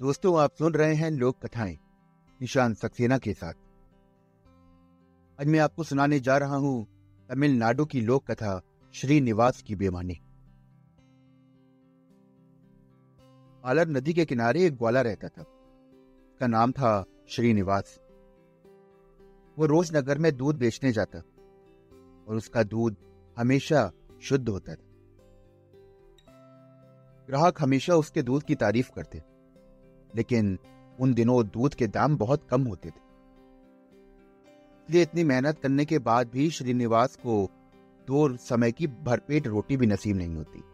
दोस्तों, आप सुन रहे हैं लोक कथाएँ, निशान सक्सेना के साथ। आज मैं आपको सुनाने जा रहा हूँ तमिलनाडु की लोक कथा श्रीनिवास की बेमानी। आलर नदी के किनारे एक ग्वाला रहता था, उसका नाम था श्रीनिवास। वो रोज नगर में दूध बेचने जाता और उसका दूध हमेशा शुद्ध होता था। ग्राहक हमेशा उसके दूध की तारीफ़ करते। लेकिन उन दिनों दूध के दाम बहुत कम होते थे। इसलिए इतनी मेहनत करने के बाद भी श्रीनिवास को दो समय की भरपेट रोटी भी नसीब नहीं होती।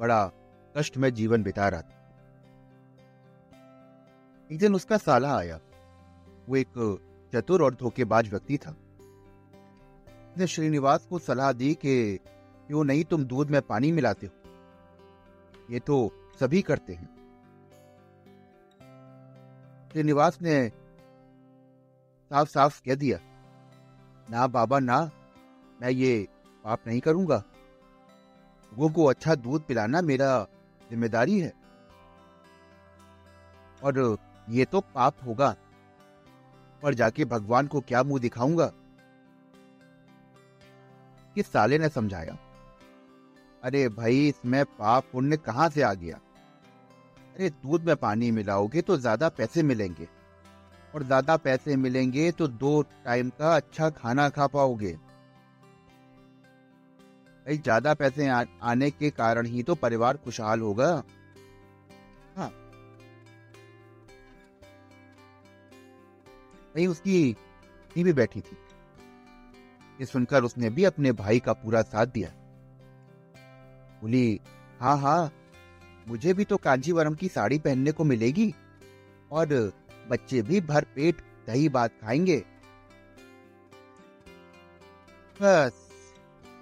बड़ा कष्ट में जीवन बिता रहा था। एक दिन उसका साला आया। वो एक चतुर और धोखेबाज व्यक्ति था। उसने श्रीनिवास को सलाह दी कि, क्यों नहीं तुम दूध में पानी मिलाते हो? ये तो सभी करते हैं। श्रीनिवास ने साफ़ साफ़ कह दिया, ना बाबा, ना, मैं ये पाप नहीं करूँगा। लोगों को अच्छा दूध पिलाना मेरा ज़िम्मेदारी है। और ये तो पाप होगा। पर जाके भगवान को क्या मुँह दिखाऊँगा? किस साले ने समझाया? अरे भाई, इसमें पाप पुण्य कहाँ से आ गया? अरे दूध में पानी मिलाओगे तो ज़्यादा पैसे मिलेंगे। और ज़्यादा पैसे मिलेंगे तो दो टाइम का अच्छा खाना खा पाओगे। भाई ज़्यादा पैसे आ, आने के कारण ही तो परिवार खुशहाल होगा। हाँ। वही उसकी भी बैठी थी। ये सुनकर उसने भी अपने भाई का पूरा साथ दिया। बोली हाँ हाँ। मुझे भी तो कांजीवरम की साड़ी पहनने को मिलेगी। और बच्चे भी भर पेट दही बात खाएँगे। बस,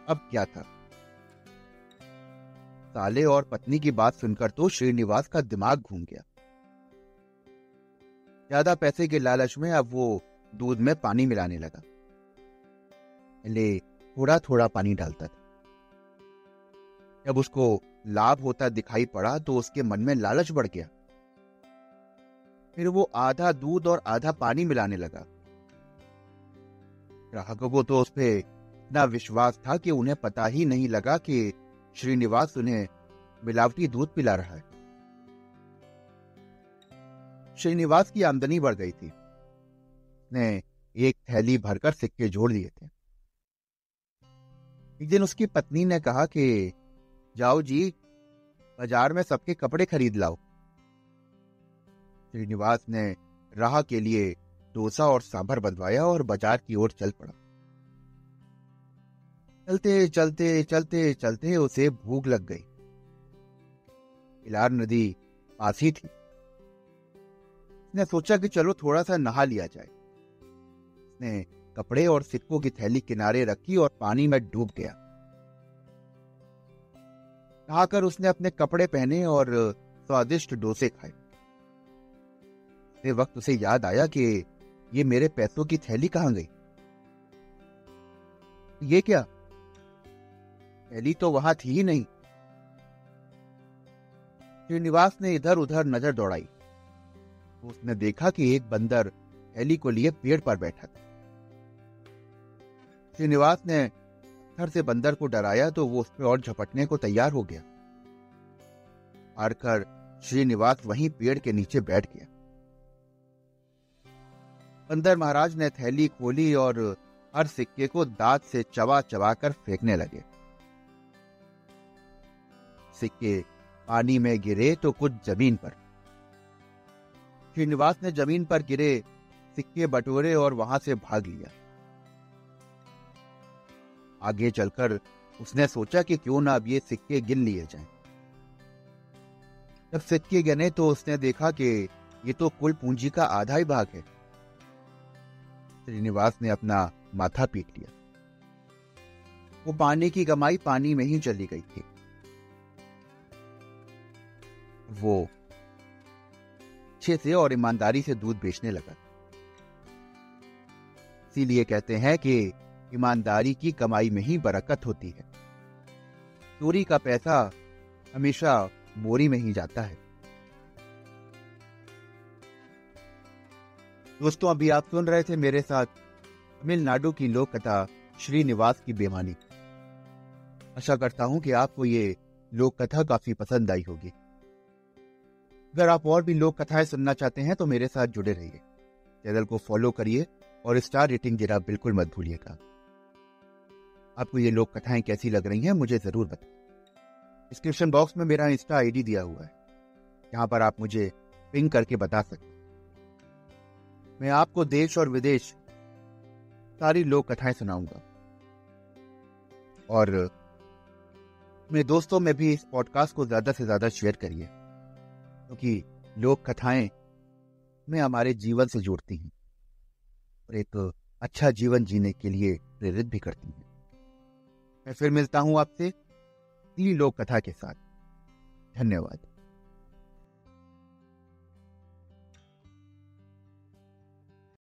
अब क्या था? साले और पत्नी की बात सुनकर तो श्रीनिवास का दिमाग घूम गया। ज़्यादा पैसे के लालच में अब वो दूध में पानी मिलाने लगा। ले थोड़ा थोड़ा पानी डालता था। जब उसको लाभ होता दिखाई पड़ा तो उसके मन में लालच बढ़ गया। फिर वो आधा दूध और आधा पानी मिलाने लगा। ग्राहकों को तो उस पर इतना विश्वास था कि उन्हें पता ही नहीं लगा कि श्रीनिवास उन्हें मिलावटी दूध पिला रहा है। श्रीनिवास की आमदनी बढ़ गई थी। ने एक थैली भरकर सिक्के जोड़ लिए थे। एक दिन उसकी पत्नी ने कहा कि जाओ जी, बाज़ार में सबके कपड़े खरीद लाओ। श्रीनिवास ने राह के लिए डोसा और सांभर बंधवाया और बाज़ार की ओर चल पड़ा। चलते चलते चलते चलते उसे भूख लग गई। इलार नदी पास ही थी। उसने सोचा कि चलो थोड़ा सा नहा लिया जाए। उसने कपड़े और सिक्कों की थैली किनारे रखी और पानी में डूब गया। नहाकर उसने अपने कपड़े पहने और स्वादिष्ट डोसे खाए। वक्त उसे याद आया कि ये मेरे पैसों की थैली कहाँ गई? ये क्या? थैली तो वहाँ थी ही नहीं। श्रीनिवास ने इधर उधर नज़र दौड़ाई। तो उसने देखा कि एक बंदर थैली को लिए पेड़ पर बैठा था। श्रीनिवास ने पत्थर से बंदर को डराया तो वो उस पर और झपटने को तैयार हो गया। हारकर श्रीनिवास वहीं पेड़ के नीचे बैठ गया। बंदर महाराज ने थैली खोली और हर सिक्के को दांत से चबा चबा कर फेंकने लगे। सिक्के पानी में गिरे तो कुछ ज़मीन पर। श्रीनिवास ने ज़मीन पर गिरे, सिक्के बटोरे और वहाँ से भाग लिया। आगे चलकर उसने सोचा कि क्यों ना अब ये सिक्के गिन लिए जाएँ। जब सिक्के गिने तो उसने देखा कि ये तो कुल पूंजी का आधा ही भाग है। श्रीनिवास ने अपना माथा पीट लिया। वो पानी की कमाई पानी में ही चली गई थी। वो अच्छे से और ईमानदारी से दूध बेचने लगा। इसीलिए कहते हैं कि ईमानदारी की कमाई में ही बरकत होती है। चोरी का पैसा हमेशा मोरी में ही जाता है। दोस्तों, अभी आप सुन रहे थे मेरे साथ तमिलनाडु की लोक कथा श्रीनिवास की बेमानी। आशा करता हूँ कि आपको ये लोक कथा काफ़ी पसंद आई होगी। अगर आप और भी लोक कथाएँ सुनना चाहते हैं तो मेरे साथ जुड़े रहिए। चैनल को फॉलो करिए और स्टार रेटिंग देना बिल्कुल मत भूलिएगा। आपको ये लोक कथाएँ कैसी लग रही हैं, मुझे ज़रूर बताएँ डिस्क्रिप्शन बॉक्स में मेरा इंस्टा आईडी दिया हुआ है। यहाँ पर आप मुझे पिंग करके बता सकते मैं आपको देश और विदेश सारी लोक कथाएँ सुनाऊँगा। और मेरे दोस्तों, में भी इस पॉडकास्ट को ज़्यादा से ज़्यादा शेयर करिए, क्योंकि तो लोक कथाएँ में हमारे जीवन से जुड़ती हैं और एक अच्छा जीवन जीने के लिए प्रेरित भी करती हैं। मैं फिर मिलता हूँ आपसे अगली लोक कथा के साथ। धन्यवाद।